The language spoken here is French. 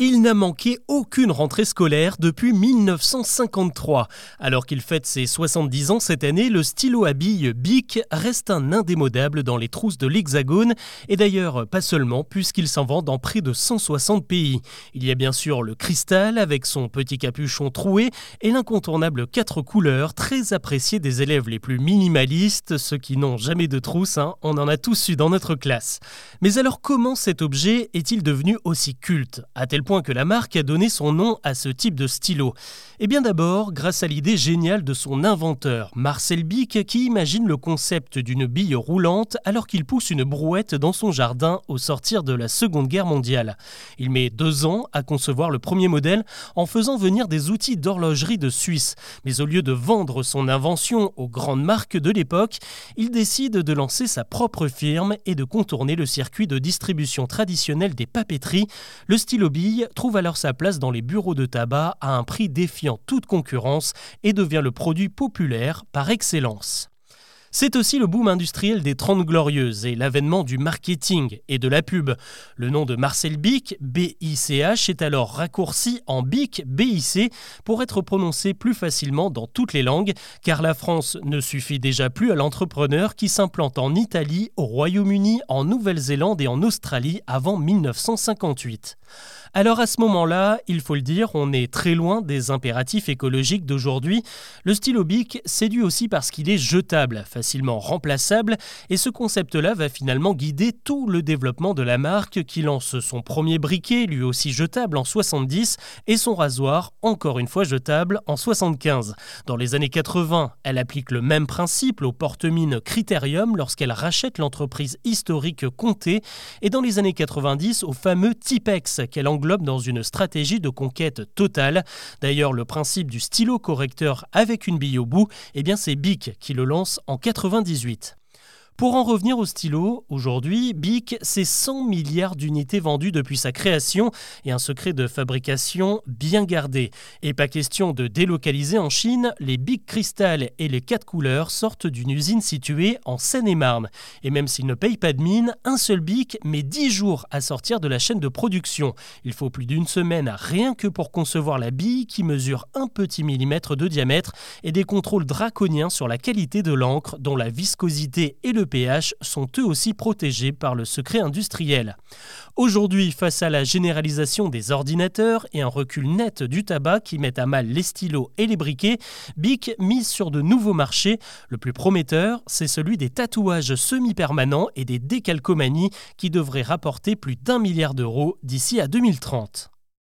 Il n'a manqué aucune rentrée scolaire depuis 1953. Alors qu'il fête ses 70 ans cette année, le stylo à billes Bic reste un indémodable dans les trousses de l'Hexagone, et d'ailleurs pas seulement puisqu'il s'en vend dans près de 160 pays. Il y a bien sûr le cristal avec son petit capuchon troué et l'incontournable quatre couleurs très apprécié des élèves les plus minimalistes, ceux qui n'ont jamais de trousse, hein, on en a tous eu dans notre classe. Mais alors comment cet objet est-il devenu aussi culte? Point que la marque a donné son nom à ce type de stylo Eh bien d'abord, grâce à l'idée géniale de son inventeur, Marcel Bic, qui imagine le concept d'une bille roulante alors qu'il pousse une brouette dans son jardin au sortir de la Seconde Guerre mondiale. Il met deux ans à concevoir le premier modèle en faisant venir des outils d'horlogerie de Suisse. Mais au lieu de vendre son invention aux grandes marques de l'époque, il décide de lancer sa propre firme et de contourner le circuit de distribution traditionnel des papeteries. Le stylo bille trouve alors sa place dans les bureaux de tabac à un prix défiant toute concurrence et devient le produit populaire par excellence. C'est aussi le boom industriel des 30 glorieuses et l'avènement du marketing et de la pub. Le nom de Marcel Bic, B-I-C-H, est alors raccourci en Bic, B-I-C, pour être prononcé plus facilement dans toutes les langues, car la France ne suffit déjà plus à l'entrepreneur qui s'implante en Italie, au Royaume-Uni, en Nouvelle-Zélande et en Australie avant 1958. Alors à ce moment-là, il faut le dire, on est très loin des impératifs écologiques d'aujourd'hui. Le stylo Bic séduit aussi parce qu'il est jetable, facilement remplaçable, et ce concept-là va finalement guider tout le développement de la marque qui lance son premier briquet, lui aussi jetable en 70, et son rasoir, encore une fois jetable, en 75. Dans les années 80, elle applique le même principe au porte-mine Critérium lorsqu'elle rachète l'entreprise historique Comté, et dans les années 90 au fameux Tipex qu'elle englobe dans une stratégie de conquête totale. D'ailleurs, le principe du stylo correcteur avec une bille au bout, eh bien c'est Bic qui le lance en 98. Pour en revenir au stylo, aujourd'hui, Bic, c'est 100 milliards d'unités vendues depuis sa création et un secret de fabrication bien gardé. Et pas question de délocaliser en Chine, les Bic Crystal et les 4 couleurs sortent d'une usine située en Seine-et-Marne. Et même s'ils ne payent pas de mine, un seul Bic met 10 jours à sortir de la chaîne de production. Il faut plus d'une semaine rien que pour concevoir la bille qui mesure un petit millimètre de diamètre et des contrôles draconiens sur la qualité de l'encre dont la viscosité et le pH sont eux aussi protégés par le secret industriel. Aujourd'hui, face à la généralisation des ordinateurs et un recul net du tabac qui met à mal les stylos et les briquets, Bic mise sur de nouveaux marchés. Le plus prometteur, c'est celui des tatouages semi-permanents et des décalcomanies qui devraient rapporter plus d'un milliard d'euros d'ici à 2030.